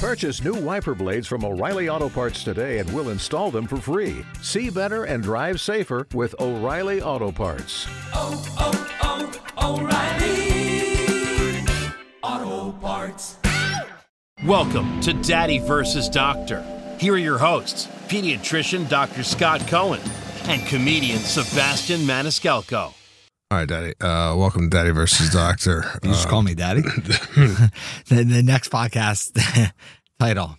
Purchase new wiper blades from O'Reilly Auto Parts today and we'll install them for free. See better and drive safer with O'Reilly Auto Parts. oh, oh, oh O'Reilly Auto Parts. Welcome to Daddy versus Doctor. Here are your hosts, pediatrician Dr. Scott Cohen and comedian Sebastian Maniscalco. All right, Daddy. Uh, welcome to Daddy versus Doctor. You just Uh, call me daddy. the, the next podcast title.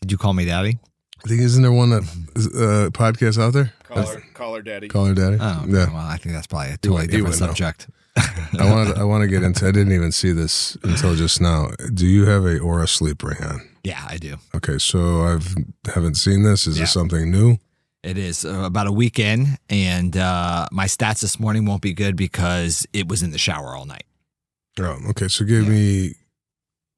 Did you call me daddy? I think isn't there one that is, uh, podcast out there? Call her, call daddy. Call her Daddy. Oh, yeah. well, I think that's probably a totally would- different subject. I want. I want to get into. I didn't even see this until just now. Do you have a Oura sleep ring on? Yeah, I do. Okay, so I've haven't seen this. Is Yeah. this something new? It is uh, about a week in, and uh, my stats this morning won't be good because it was in the shower all night. Oh, okay. So give me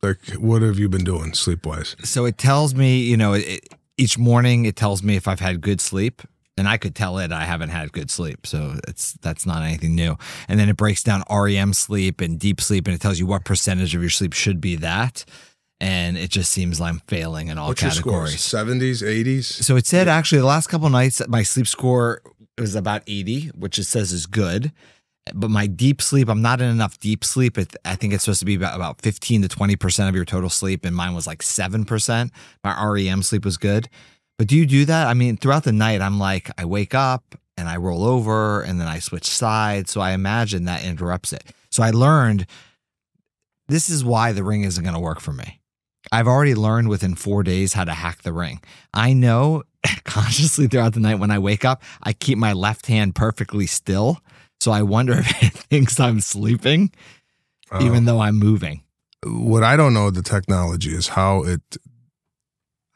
like what have you been doing sleep wise? So it tells me, you know, it, each morning it tells me if I've had good sleep, and I could tell it I haven't had good sleep. So it's that's not anything new. And then it breaks down REM sleep and deep sleep, and it tells you what percentage of your sleep should be that. And it just seems like I'm failing in all What's categories. Seventies, eighties. So it said actually the last couple nights my sleep score was about 80, which it says is good. But my deep sleep, I'm not in enough deep sleep. It, I think it's supposed to be about, about 15 to 20% of your total sleep, and mine was like 7%. My REM sleep was good. But do you do that? I mean, throughout the night, I'm like, I wake up and I roll over and then I switch sides. So I imagine that interrupts it. So I learned this is why the ring isn't going to work for me. I've already learned within four days how to hack the ring. I know consciously throughout the night when I wake up, I keep my left hand perfectly still. So I wonder if it thinks I'm sleeping, Uh, even though I'm moving. what I don't know the technology is how it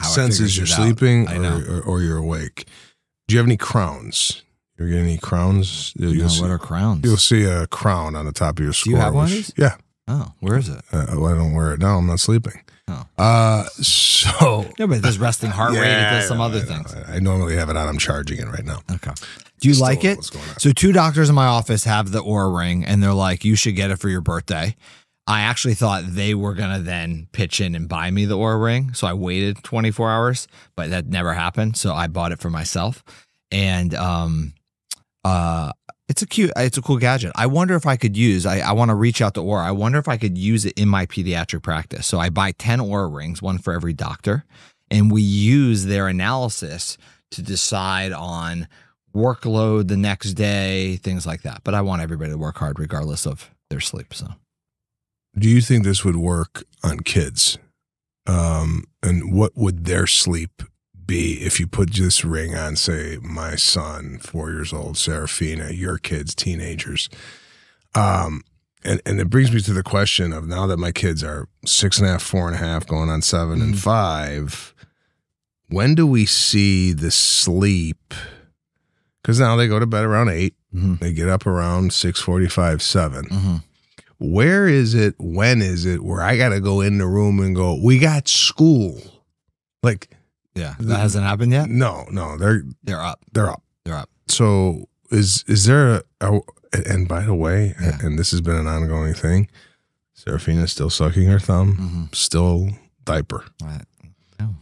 How senses figures you're it sleeping or, or, or you're awake. Do you have any crowns? You get any crowns? You'll, No, see, what are crowns? you'll see a crown on the top of your score. Do you have one of which- these? Yeah. Oh, where is it? Uh, well, I don't wear it now. I'm not sleeping. Oh. Uh, so No, but it does resting heart rate. It Yeah, does some know, other I things. I, normally have it on. I'm charging it right now. Okay. Do you Still like it? what's going on. So two doctors in my office have the Oura ring, and they're like, "You should get it for your birthday." I actually thought they were gonna then pitch in and buy me the Oura ring, so I waited 24 hours, but that never happened. So I bought it for myself, and um, uh, it's a cute, it's a cool gadget. I wonder if I could use. I, I want to reach out to Oura. I wonder if I could use it in my pediatric practice. So I buy 10 Oura rings, one for every doctor, and we use their analysis to decide on workload the next day, things like that. But I want everybody to work hard regardless of their sleep. So Do you think this would work on kids? Um, and what would their sleep be if you put this ring on, say, my son, four years old, Serafina, your kids, teenagers? Um, and, and it brings me to the question of now that my kids are six and a half, four and a half, going on 7 and Mhm. five, when do we see the sleep? Because now they go to bed around 8 Mhm. They get up around six forty-five, seven Mhm. where is it when is it where i gotta go in the room and go we got school like yeah, that hasn't happened yet. no no they're They're up. they're up They're up. so is is there a, a and by the way Yeah. and this has been an ongoing thing Serafina's still sucking her thumb Mhm. still diaper Right.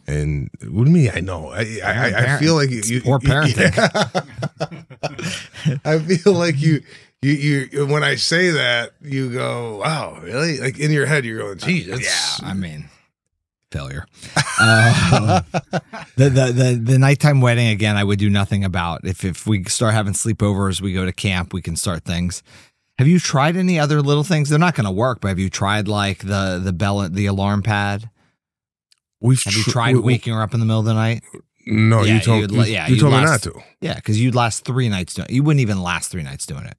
and what do you mean i know i i, I, I feel like you, it's you poor parenting. i feel like you you, you when I say that, you go, "Wow, really?" Like in your head, you're going, "Geez, that's, Yeah, I mean, failure. Uh, the, the the the nighttime wetting again. I would do nothing about. If if we start having sleepovers, we go to camp. We can start things. Have you tried any other little things? They're not going to work, but have you tried like the the bell, the alarm pad? We've Have you tr- tried we- waking her up in the middle of the night? No, Yeah, you told you, yeah, you told me not to. Yeah, because you'd last three nights doing. it. You wouldn't even last three nights doing it.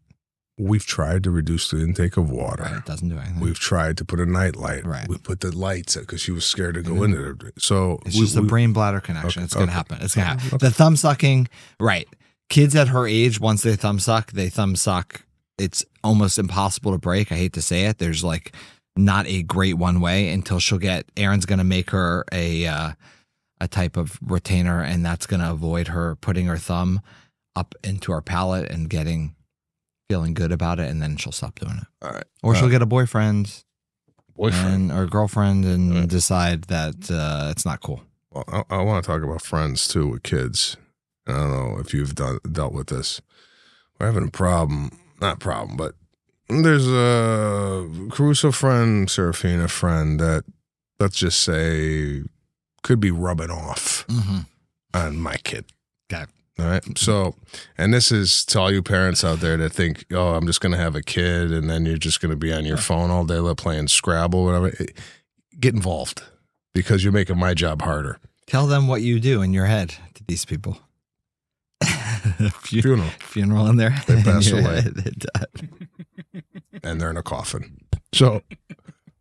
We've tried to reduce the intake of water. Right? It doesn't do anything. We've tried to put a night light. Right. We put the lights because she was scared to go into it. So It's we- just we- brain bladder connection. Okay, it's going to happen. It's going to happen. Okay. The thumb sucking, right. Kids at her age, once they thumb suck, they thumb suck. It's almost impossible to break. I hate to say it. There's like not a great one way until she'll get, Aaron's going to make her a, uh, a type of retainer, and that's going to avoid her putting her thumb up into her palate and getting, feeling good about it, and then she'll stop doing it. All right. Or she'll Uh, get a boyfriend. Boyfriend. and or girlfriend and decide that uh, it's not cool. Well, I, I want to talk about friends too with kids. I don't know if you've done, dealt with this. We're having a problem, not problem, but there's a Caruso friend, Serafina friend that let's just say could be rubbing off Mm-hmm. on my kid. All right. So, and this is to all you parents out there that think, oh, I'm just going to have a kid and then you're just going to be on your phone all day like, playing Scrabble, whatever. Eh, Get involved because you're making my job harder. Tell them what you do in your head to these people. Funeral. funeral in their They pass away. head. and they're in a coffin. So,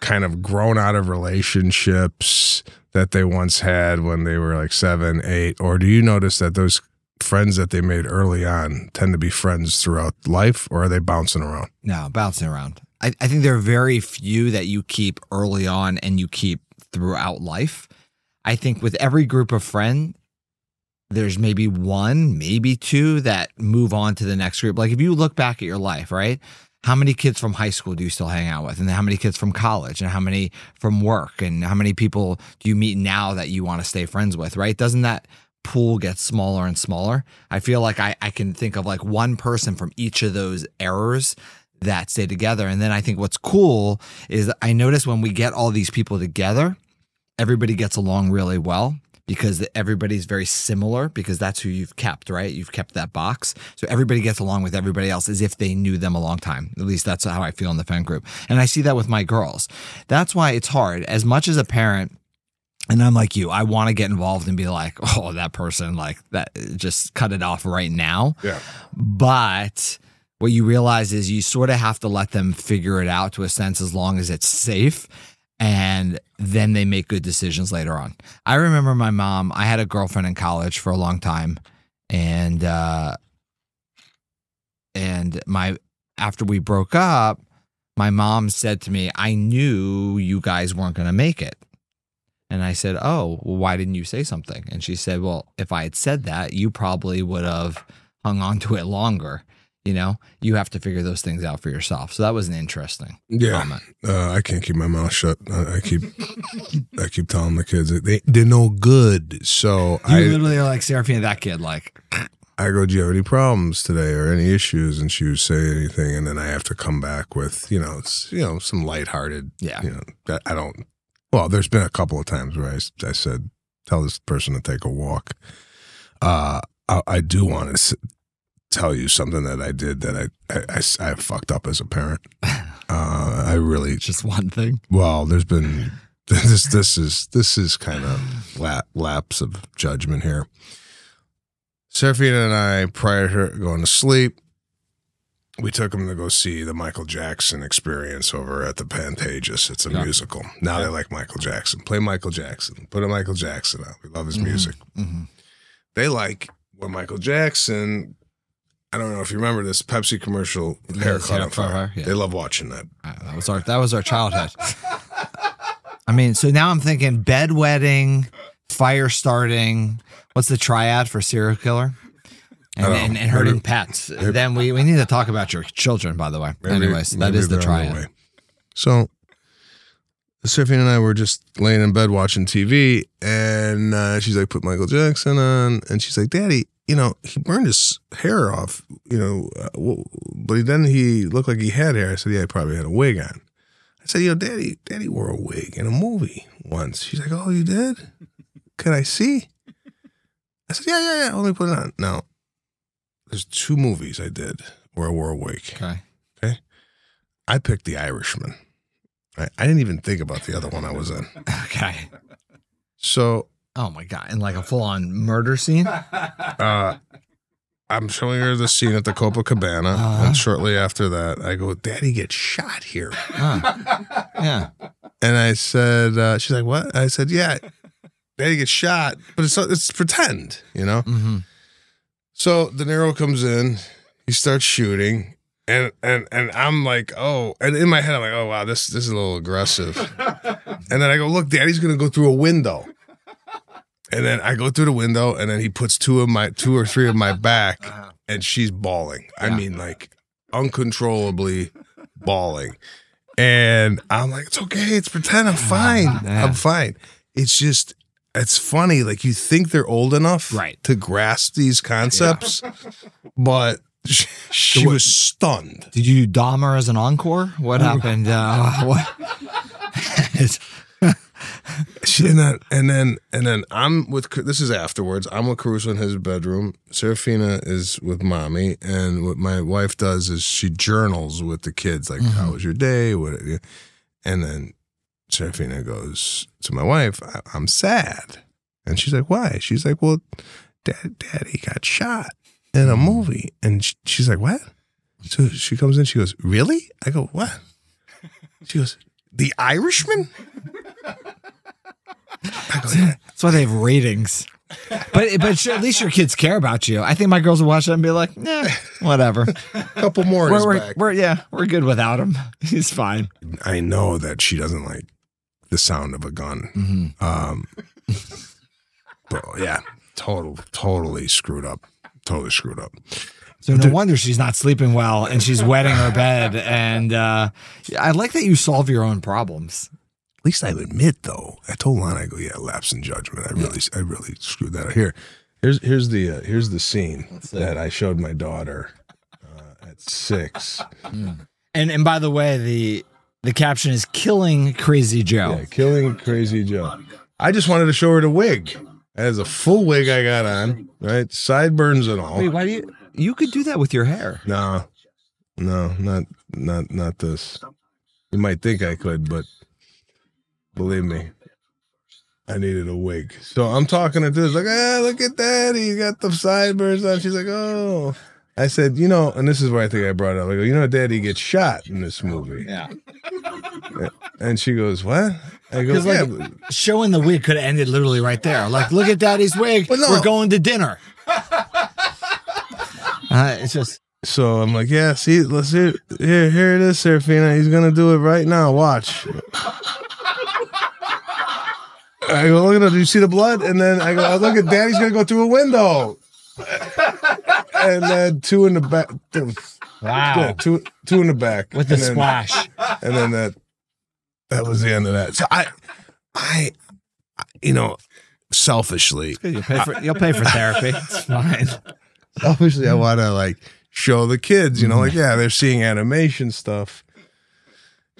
kind of grown out of relationships that they once had when they were like seven, eight, or do you notice that those friends that they made early on tend to be friends throughout life, or are they bouncing around? No, bouncing around. I, I think there are very few that you keep early on and you keep throughout life. I think with every group of friend, there's maybe one, maybe two that move on to the next group. Like if you look back at your life, right? How many kids from high school do you still hang out with? And then how many kids from college? And how many from work? And how many people do you meet now that you want to stay friends with, right? Doesn't that pool get smaller and smaller? I feel like I, I can think of like one person from each of those errors that stay together. And then I think what's cool is I notice when we get all these people together, everybody gets along really well because everybody's very similar because that's who you've kept, right? You've kept that box. So everybody gets along with everybody else as if they knew them a long time. At least that's how I feel in the fan group. And I see that with my girls. That's why it's hard. As much as a parent, and I'm like you, I want to get involved and be like, oh, that person, like that, just cut it off right now. Yeah. But what you realize is you sort of have to let them figure it out to a sense as long as it's safe. And then they make good decisions later on. I remember my mom, I had a girlfriend in college for a long time. And, uh, and my, after we broke up, my mom said to me, I knew you guys weren't going to make it. And I said, Oh, well, why didn't you say something? And she said, Well, if I had said that, you probably would have hung on to it longer. You know, you have to figure those things out for yourself. So that was an interesting Yeah, comment. uh, I can't keep my mouth shut. I, I keep, I keep telling the kids they they're no good. So You I literally are like Serafina, that kid, like, I go, do you have any problems today or any issues? And she would say anything, and then I have to come back with, you know, it's you know some lighthearted. Yeah. You know, I don't. Well, there's been a couple of times where i, I said, tell this person to take a walk. Uh, I, I do want to tell you something that I did that I I I fucked up as a parent. Uh, I really just one thing. well, there's been this. This is this is kind of lap, lapse of judgment here. Serafina and I, prior to her going to sleep, we took them to go see the Michael Jackson experience over at the Pantages. It's a Yeah. musical. Now they like Michael Jackson. Play Michael Jackson. Put a Michael Jackson out. We love his music. Mhm. They like when Michael Jackson. I don't know if you remember this Pepsi commercial, hair caught Hair on fire. Fire, yeah. They love watching that. Uh, That was our that was our childhood. I mean, so now I'm thinking bedwetting, fire starting. What's the triad for serial killer? And, Oh, and, and hurting maybe- pets. then we, we need to talk about your children, by the way. Maybe- Anyways, that maybe is the triad. So, Serafina and I were just laying in bed watching TV, and uh, she's like, "Put Michael Jackson on," and she's like, "Daddy, you know, he burned his hair off, you know, uh, but then he looked like he had hair." I said, "Yeah, he probably had a wig on." I said, "You know, Daddy, Daddy wore a wig in a movie once." She's like, "Oh, you did? Can I see?" I said, "Yeah, yeah, yeah. Let me put it on." Now, there's two movies I did where I wore a wig. Okay. Okay. I picked The Irishman. I, I didn't even think about the other one I was in. Okay. So Oh my god! And like a full on murder scene. uh, I'm showing her the scene at the Copacabana, Uh-huh. and shortly after that, I go, "Daddy gets shot here," Huh. Yeah. and I said, uh, "She's like, what?" I said, "Yeah, Daddy gets shot, but it's it's pretend, you know." hmm So De Niro comes in, he starts shooting, and and and I'm like, oh, and in my head I'm like, oh wow, this this is a little aggressive. and then I go, look, Daddy's gonna go through a window. And then I go through the window, and then he puts two of my two or three of my back, and she's bawling. I mean, like uncontrollably bawling. And I'm like, it's okay, it's pretend, I'm fine, Yeah. I'm fine. It's just, it's funny. Like you think they're old enough, Right. to grasp these concepts, but she, she was stunned. Did you do Dahmer as an encore? What happened? Uh, what? She, and then and then and then I'm with this is afterwards. I'm with Caruso in his bedroom. Serafina is with mommy, and what my wife does is she journals with the kids, like mm-hmm. how was your day, what, and then Serafina goes to my wife, "I'm sad," and she's like, "Why?" She's like, "Well, dad, daddy got shot in a mm-hmm. movie," and sh- she's like, "What?" So she comes in, she goes, "Really?" I go, "What?" She goes, "The Irishman." I go, "Yeah." That's why they have ratings. But but at least your kids care about you. I think my girls will watch that and be like, yeah, whatever. couple more we're, we're, back. we're yeah, we're good without him. He's fine. I know that she doesn't like the sound of a gun. Um, but yeah, total, totally screwed up. Totally screwed up. So no wonder she's not sleeping well and she's wetting her bed. And uh, I like that you solve your own problems. At least I admit, though. I told Lana, I go, yeah, lapse in judgment. I really, I really screwed that up. Here, here's here's the uh, here's the scene that I showed my daughter uh, at six. And and by the way, the the caption is "Killing Crazy Joe." Yeah, killing Crazy Joe. I just wanted to show her the wig. As a full wig I got on, right? Sideburns and all. Wait, why do you? You could do that with your hair. No, no, not not not this. You might think I could, but believe me, I needed a wig. So I'm talking to this like, ah, look at that, he got the sideburns on. She's like, oh. I said, you know, and this is where I think I brought it up. I go, you know, Daddy gets shot in this movie, Yeah, and she goes, what? I go, yeah, like showing the wig could have ended literally right there. Like, look at Daddy's wig. Well, no. We're going to dinner. Uh, it's just So I'm like, yeah, see, let's hear, here, here it is, Serafina. He's gonna do it right now. Watch. I go, look at it. Do you see the blood? And then I go, look at Daddy's gonna go through a window. And then two in the back. Yeah, wow two, two in the back with the and then, splash. And then that, that was the end of that. So I, I, you know, selfishly, You'll pay for you'll pay for therapy. It's fine. selfishly I want to like show the kids, you know, like yeah, they're seeing animation stuff.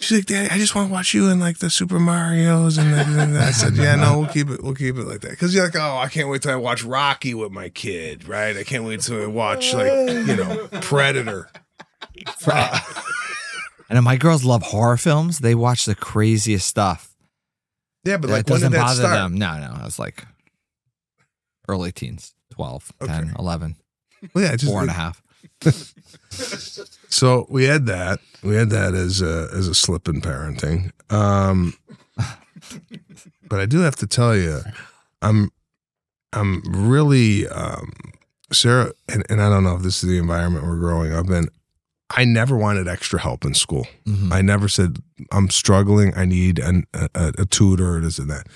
She's like, Daddy, I just want to watch you in like the Super Mario's, and, then, and I said, Yeah, no, we'll keep it, we'll keep it like that, because you're like, oh, I can't wait till I watch Rocky with my kid, right? I can't wait till I watch like you know Predator. And my girls love horror films. They watch the craziest stuff. Yeah, but That like doesn't bother start? them. No, no. I was like early teens, 12, 10, 11, Well, yeah, just four and a half. So we had that. We had that as a as a slip in parenting. Um, but I do have to tell you, I'm I'm really um, Sarah, and, and I don't know if this is the environment we're growing up in. I never wanted extra help in school. Mhm. I never said I'm struggling. I need an, a, a a tutor or this and that.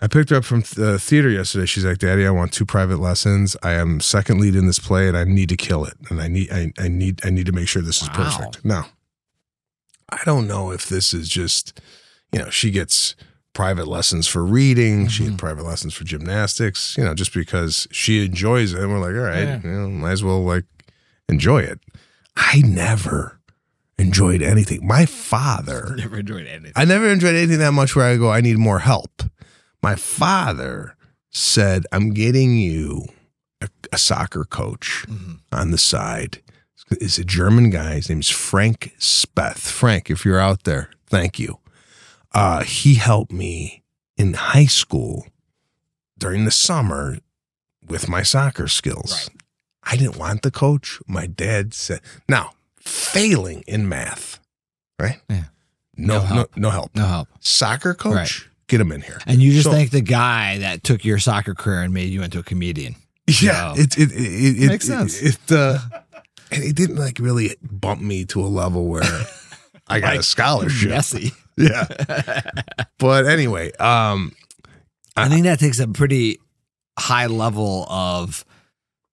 I picked her up from the theater yesterday. She's like, "Daddy, I want two private lessons. I am second lead in this play, and I need to kill it. And I need, I, I need, I need to make sure this is Wow. perfect." Now, I don't know if this is just, you know, she gets private lessons for reading. She had mm-hmm. private lessons for gymnastics. You know, just because she enjoys it, and we're like, all right, Yeah. you know, might as well like enjoy it. I never enjoyed anything. My father. Never enjoyed anything. I never enjoyed anything that much where I go, I need more help. My father said, I'm getting you a, a soccer coach on the side. It's a German guy. His name's Frank Speth. Frank, if you're out there, thank you. uh, he helped me in high school during the summer with my soccer skills. I didn't want the coach. My dad said, now failing in math, right? Yeah. No, No no, help. no help. No help. Soccer coach, Right. Get him in here. And you just So- thank the guy that took your soccer career and made you into a comedian. Yeah, So- it it it, it Makes sense. It, it, uh, and it didn't like really bump me to a level where I got a scholarship. Messy. Yeah, but anyway, um, I think that takes a pretty high level of,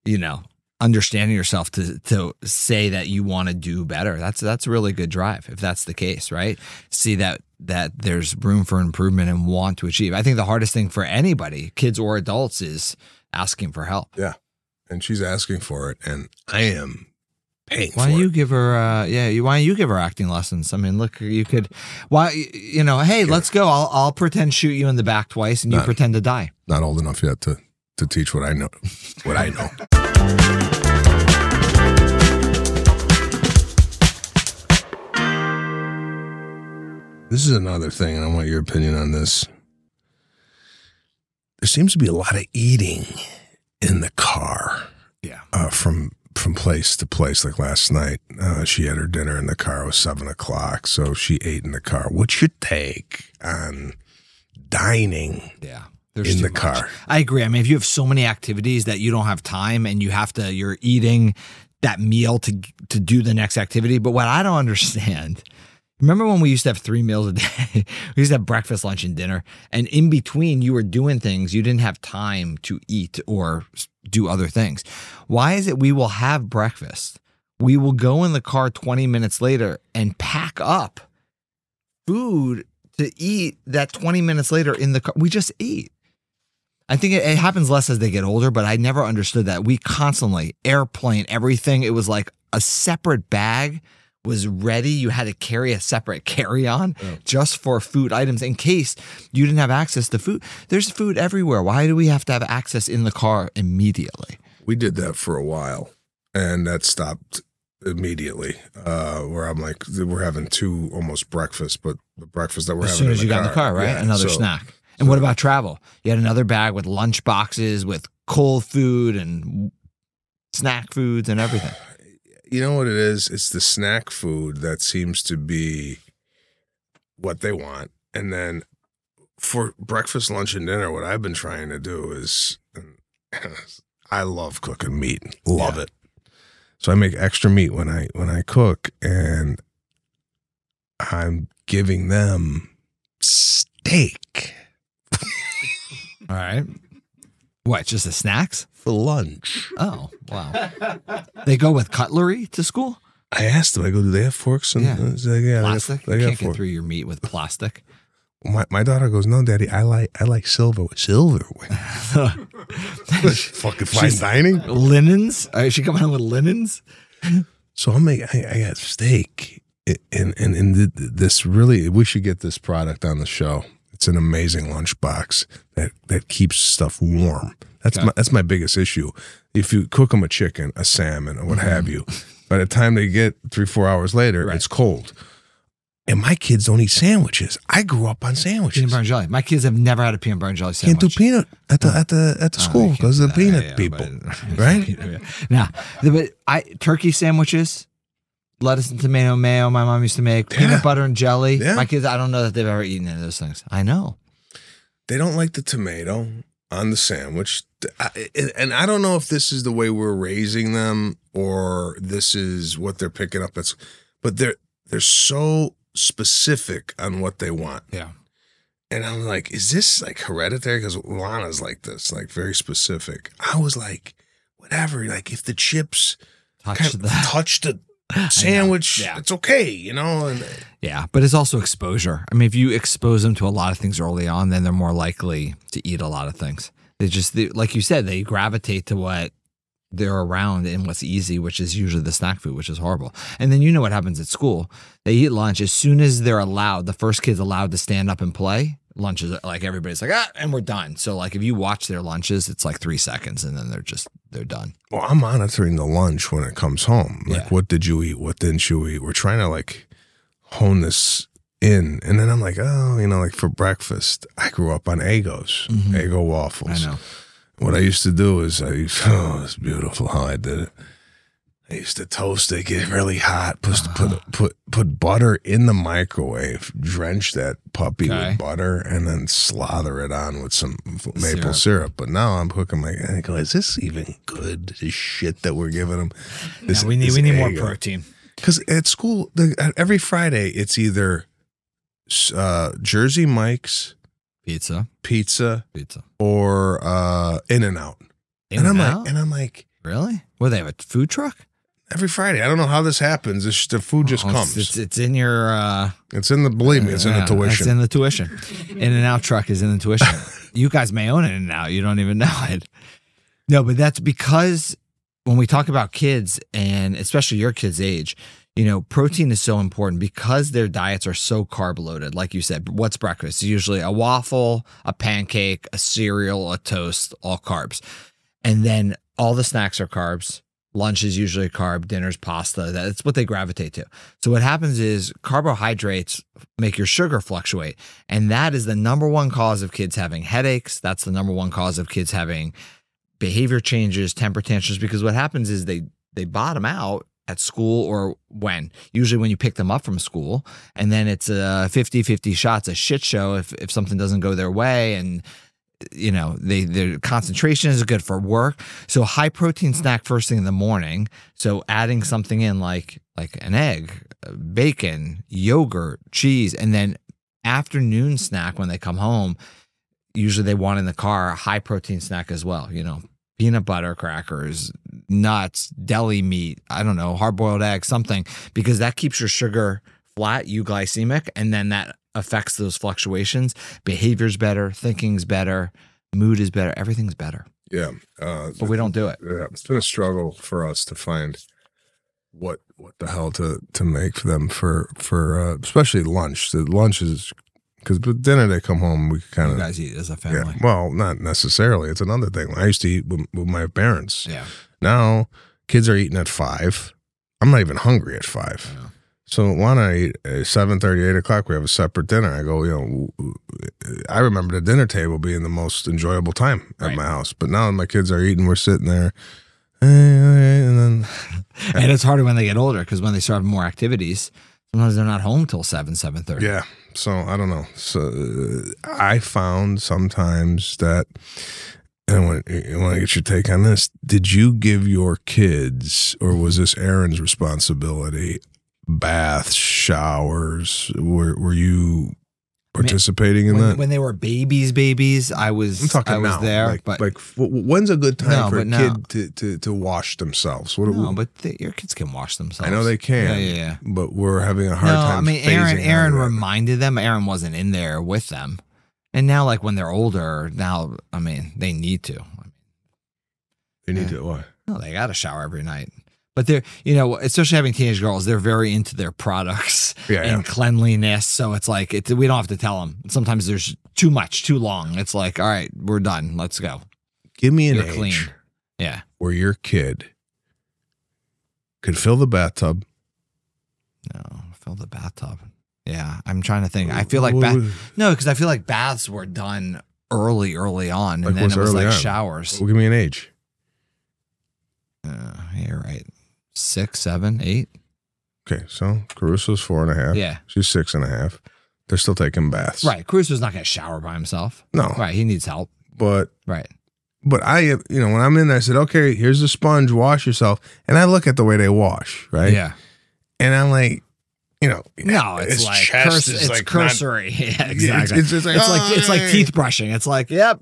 you know, understanding yourself to to say that you want to do better. That's that's a really good drive if that's the case, right? See that that there's room for improvement and want to achieve. I think the hardest thing for anybody, kids or adults, is asking for help. yeah, and she's asking for it, and I am paying Why don't you it. give her? Uh, yeah, you, why don't you give her acting lessons? I mean, look, you could. Why you know? Hey, let's go. I'll I'll pretend shoot you in the back twice, and you pretend to die. Not old enough yet to to teach what I know. What I know. This is another thing, and I want your opinion on this. There seems to be a lot of eating in the car. Yeah. uh, from from place to place. Like last night, uh, she had her dinner in the car. It was seven o'clock, so she ate in the car. What's your take on dining Yeah. In the much. car? I agree. I mean, if you have so many activities that you don't have time and you have to, you're eating that meal to to do the next activity. But what I don't understand, remember when we used to have three meals a day? we used to have breakfast, lunch, and dinner, and in between you were doing things you didn't have time to eat or do other things. Why is it we will have breakfast? We will go in the car 20 minutes later and pack up food to eat that 20 minutes later in the car. We just eat. I think it, it happens less as they get older, but I never understood that. We constantly, airplane, everything, it was like a separate bag was ready. You had to carry a separate carry on just for food items in case you didn't have access to food. There's food everywhere. Why do we have to have access in the car immediately? We did that for a while, and that stopped immediately. Uh, where I'm like, we're having two almost breakfast, but the breakfast that we're having as having soon as you got in the car, right? Yeah, Another so- snack. And what about travel? You had another bag with lunch boxes, with cold food and snack foods and everything. You know what it is? It's the snack food that seems to be what they want, and then for breakfast, lunch, and dinner, what I've been trying to do is, I love cooking meat, love it. So I make extra meat when I when I cook, and I'm giving them steak All right. What, just the snacks? for lunch. Oh, wow. they go with cutlery to school? I asked them. I go, "Do they have forks?" And Yeah. uh, they yeah, they got- Plastic? They you can't get through your meat with plastic. My my daughter goes, "No, Daddy, I like I like silver silver. Fucking fine She's- dining." linens? Is she coming home with linens? So I'm making. I, I got steak, and and and th- th- this really. We should get this product on the show. It's an amazing lunchbox that that keeps stuff warm. That's Okay. my that's my biggest issue. If you cook them a chicken, a salmon, or what have you, by the time they get three four hours later, Mm-hmm. Right. it's cold. And my kids don't eat sandwiches. I grew up on sandwiches. Peanut butter and jelly. My kids have never had a peanut butter and jelly sandwich. Can't do peanut at the at the at the Oh, school because of the peanut Yeah, yeah, people, but- right? Now, but I turkey sandwiches, lettuce and tomato mayo. My mom used to make Yeah. peanut butter and jelly. Yeah. My kids, I don't know that they've ever eaten any of those things. I know. They don't like the tomato on the sandwich, I- and I don't know if this is the way we're raising them or this is what they're picking up. That's, but they're they're so specific on what they want, Yeah. and I'm like, is this like hereditary? Because Lana's like this, like very specific. I was like, whatever. Like if the chips Touch kind of touch the sandwich, Yeah. it's okay, you know. And Yeah, but it's also exposure. I mean, if you expose them to a lot of things early on, then they're more likely to eat a lot of things. They just, they, like you said, they gravitate to what they're around and what's easy, which is usually the snack food, which is horrible. And then you know what happens at school. They eat lunch as soon as they're allowed, the first kid's allowed to stand up and play. Lunch is like everybody's like, ah, and we're done. So, like, if you watch their lunches, it's like three seconds and then they're just, they're done. Well, I'm monitoring the lunch when it comes home. Like, Yeah. what did you eat? What didn't you eat? We're trying to like hone this in, and then I'm like, oh, you know, like for breakfast, I grew up on Eggos, Eggo waffles. Mm-hmm. I know. What I used to do is I used, oh, it's beautiful how I did it. I used to toast it, get really hot, put Uh-huh. put put put butter in the microwave, drench that puppy Okay. with butter, and then slather it on with some f- Syrup. maple syrup. But now I'm cooking like, I go, is this even good? This shit that we're giving them. Yeah, we need we need more protein. Because at school, the, at every Friday, it's either uh, Jersey Mike's Pizza, pizza pizza. or uh, In-N-Out. And I'm In-N-Out? like, and I'm like, really? Well, they have a food truck. Every Friday. I don't know how this happens. It's just, the food just Oh, comes. It's, It's, it's in your. uh It's in the believe me, it's in yeah, the tuition. It's in the tuition. In-N-Out truck is in the tuition. you guys may own In-N-Out. You don't even know it. No, but that's because when we talk about kids and especially your kids' age, you know, protein is so important because their diets are so carb loaded. Like you said, what's breakfast? Usually a waffle, a pancake, a cereal, a toast, all carbs. And then all the snacks are carbs. Lunch is usually a carb, dinner's pasta. That's what they gravitate to. So what happens is carbohydrates make your sugar fluctuate. And that is the number one cause of kids having headaches. That's the number one cause of kids having behavior changes, temper tantrums, because what happens is they they bottom out at school or when usually when you pick them up from school and then it's a 50-50 shots a shit show if, if something doesn't go their way and you know they their concentration is good for work. So high protein snack first thing in the morning. So adding something in like like an egg uh, bacon yogurt cheese and then afternoon snack when they come home usually they want in the car a high protein snack as well you know peanut butter crackers nuts deli meat i don't know hard boiled egg something because that keeps your sugar flat euglycemic and then that affects those fluctuations behavior's better thinking's better mood is better everything's better yeah. Uh, but we don't do it yeah, it's been a struggle for us to find what what the hell to to make for them for for uh, especially lunch. The lunch is because but dinner they come home we kind of guys eat as a yeah. family Well, not necessarily. It's another thing. I used to eat with, with my parents. yeah, Now kids are eating at five. I'm not even hungry at five. Yeah. So why not eat at seven thirty, eight o'clock? We have a separate dinner. I go, you know, I remember the dinner table being the most enjoyable time at Right. my house. But now that my kids are eating, we're sitting there, and then and it's harder when they get older because when they start having more activities sometimes they're not home till 7 7.30 yeah. So I don't know. So uh, I found sometimes that. And when, I want to get your take on this. Did you give your kids, or was this Erin's responsibility, baths, showers? Were were you participating in when, that? when they were babies babies i was I'm talking i was now. there like, but like when's a good time No, for a kid to, to, to wash themselves? What, no, but the, your kids can wash themselves I know they can. yeah yeah, yeah. But we're having a hard no time. i mean aaron aaron reminded them aaron wasn't in there with them and now like when they're older now i mean they need to They need to what? no they got to shower every night but they're you know especially having teenage girls they're very into their products Yeah, and yeah. cleanliness so it's like it, we don't have to tell them sometimes there's too much too long it's like all right we're done let's go Give me an You're age clean. yeah where your kid could fill the bathtub. No, fill the bathtub. Yeah, I'm trying to think. I feel like bath. No, because I feel like baths were done early, early on, and Like then it was like on? showers. Well, give me an age. Uh, you're right. Six, seven, eight. Okay, so Caruso's four and a half. Yeah. she's six and a half. They're still taking baths. Right. Caruso's not going to shower by himself. No. Right. He needs help. But Right. but I you know when I'm in there, I said, okay, here's a sponge, wash yourself, and I look at the way they wash, right? Yeah. and I'm like, you know, No, it's like chest curs- it's like not- cursory. yeah, exactly. it's- it's like, it's like "Oh, it's like hey." teeth brushing. It's like, yep,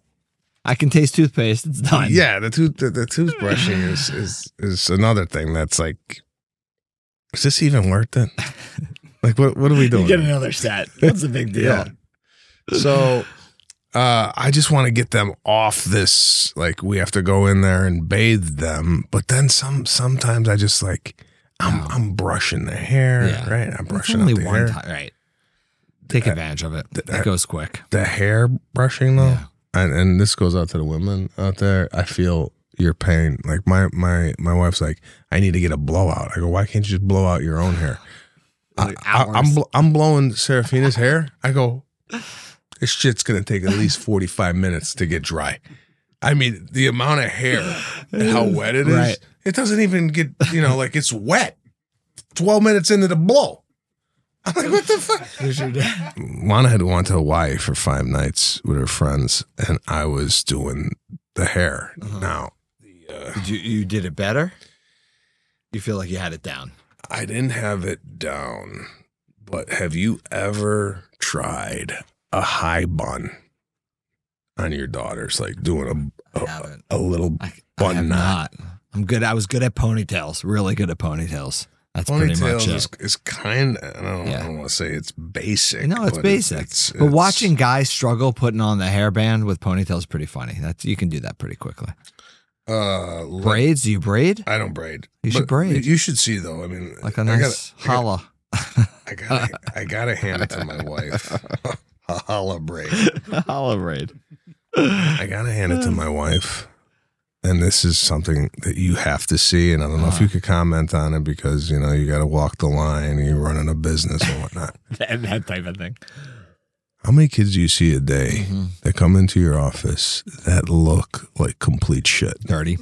I can taste toothpaste. It's done. Yeah, the tooth the, the toothbrushing is is is another thing that's like, is this even worth it? Like, what what are we doing? You get another set. That's a big deal? Yeah. So, uh, I just want to get them off this. Like, we have to go in there and bathe them, but then some. Sometimes I just like, I'm Oh. I'm brushing the hair, Yeah. right? I'm It's brushing only the one hair. time. Right. Take advantage of it. that- It goes quick. The hair brushing though, Yeah. And and this goes out to the women out there. I feel your pain. Like my my my wife's like, I need to get a blowout. I go, why can't you just blow out your own hair? Like I, hours. I'm bl- I'm blowing Serafina's hair. I go, this shit's gonna take at least 45 minutes to get dry. I mean, the amount of hair and how wet it is, Right. it doesn't even get, you know, like it's wet. 12 minutes into the blow. I'm like, what the fuck? Where's your dad? Lana had gone to Hawaii for five nights with her friends, and I was doing the hair. Uh-huh. Now, uh, Did you you did it better? You feel like you had it down. I didn't have it down, but have you ever tried a high bun on your daughters, like doing a I a, haven't. a little I, I bun have knot? not. I'm good. I was good at ponytails. Really good at ponytails. That's Ponytails it. is, is kind. I don't, I Yeah. don't want to say it's basic. No, it's basic. it's- but it's- watching guys struggle putting on the hairband with ponytails is pretty funny. That's you can do that pretty quickly. uh, Braids? Do you braid? I don't braid. You should But braid. You should see though. I mean, Like a nice I gotta- holla. I gotta, I gotta hand it to my wife. a holla braid. A holla braid. I gotta hand it to my wife. And this is something that you have to see. And I don't know if you could comment on it because, you know, you got to walk the line and you're running a business and whatnot. that, that type of thing. How many kids do you see a day Mm-hmm. that come into your office that look like complete shit? Dirty.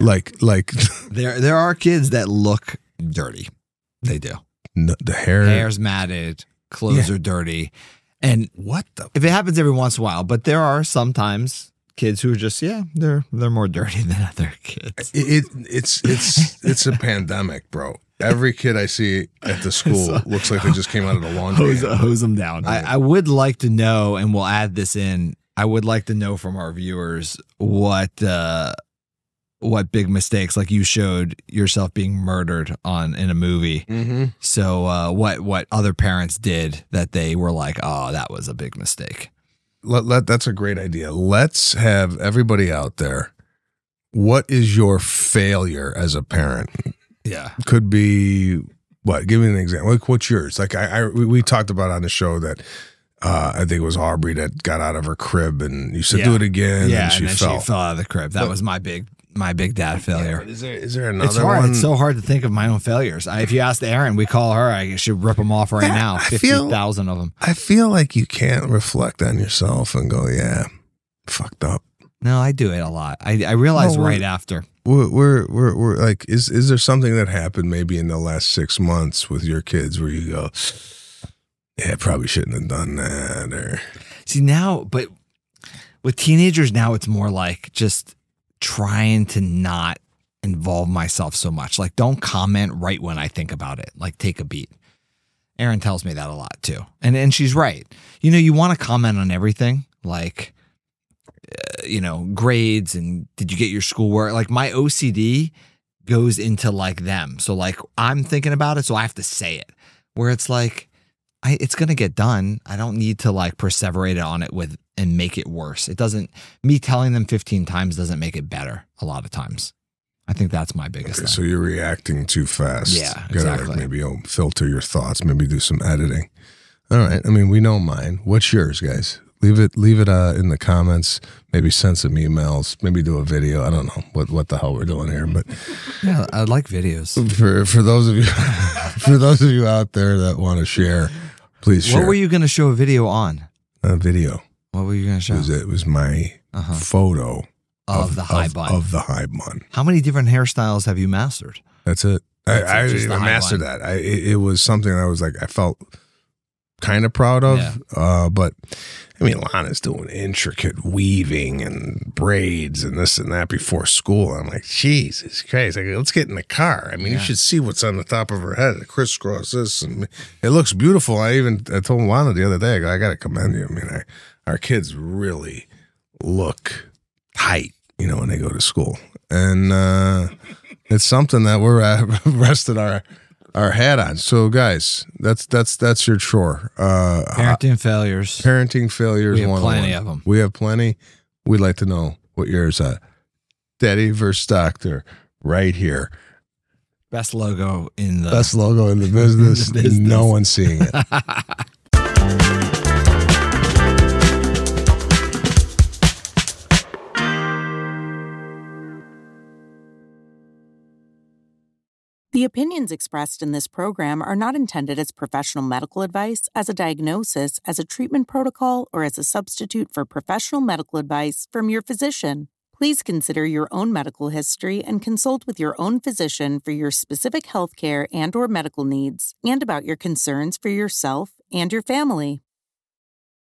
Like, like There there are kids that look dirty. They do. n- the hair. Hair's matted, clothes Yeah. are dirty. And What the? if it happens every once in a while, but there are sometimes kids who are just yeah, they're they're more dirty than other kids. It, it it's it's it's a pandemic, bro. Every kid I see at the school looks like they just came out of the laundry. hose, hose them down. I, I would like to know, and we'll add this in. I would like to know from our viewers what uh, what big mistakes, like you showed yourself being murdered on in a movie. Mm-hmm. So uh, what what other parents did that they were like, oh, that was a big mistake. Let, let that's a great idea. Let's have everybody out there. What is your failure as a parent? Yeah, Could be what? Give me an example. Like what's yours? Like I, I we, we talked about on the show that uh, I think it was Aubrey that got out of her crib and you said do it again. yeah, and she then fell. she fell out of the crib. That was my big my big dad failure. But is there is there another It's hard. one? It's so hard to think of my own failures. I, if you asked Erin, we call her. I should rip them off right now. I Fifty of them. I feel like you can't reflect on yourself and go, yeah, fucked up. No, I do it a lot. I, I realized No, right after. We're, we're we're we're like, is is there something that happened maybe in the last six months with your kids where you go, yeah, probably shouldn't have done that, or See now, but with teenagers now, it's more like just trying to not involve myself so much. Like, don't comment right when I think about it. Like, take a beat. Erin tells me that a lot too, and and she's right. You know, you want to comment on everything, like, uh, you know, grades and did you get your schoolwork? Like, my OCD goes into like them. So like, I'm thinking about it, so I have to say it. Where it's like, I, it's gonna get done. I don't need to like perseverate on it with and make it worse. It doesn't. Me telling them 15 times doesn't make it better. A lot of times, I think that's my biggest okay, thing. so you're reacting too fast. Yeah, Gotta, exactly. Like, maybe you'll filter your thoughts. Maybe do some editing. All right. I mean, we know mine. What's yours, guys? Leave it leave it uh, in the comments. Maybe send some emails. Maybe do a video. I don't know what what the hell we're doing here, but. yeah, I like videos. for for those of you for those of you out there that want to share, please share What were you gonna show a video on? a video. What were you gonna It show was it was my Uh-huh. photo of, the high of, bun? of the high bun. How many different hairstyles have you mastered? That's it. That's it, I, I just didn't even master bun. that. I it, it was something I was like I felt kind of proud of. Yeah. Uh, but I mean, Lana's doing intricate weaving and braids and this and that before school. I'm like, Jesus Christ! Like, let's get in the car. I mean, you should see what's on the top of her head. Crisscross this, and it looks beautiful. I even I told Lana the other day, I, go, I got to commend you. I mean, I, our kids really look tight, you know, when they go to school, and uh, it's something that we're uh, rested our our hat on. So, guys, that's that's that's your chore. Uh, Parenting failures. parenting failures. We have 101. plenty of 'em. We have plenty. We'd like to know what yours are. Daddy versus Doctor, right here. Best logo in the. Best logo in the business. In the business. No one's seeing it. The opinions expressed in this program are not intended as professional medical advice, as a diagnosis, as a treatment protocol, or as a substitute for professional medical advice from your physician. Please consider your own medical history and consult with your own physician for your specific healthcare and or medical needs and about your concerns for yourself and your family.